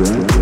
Right?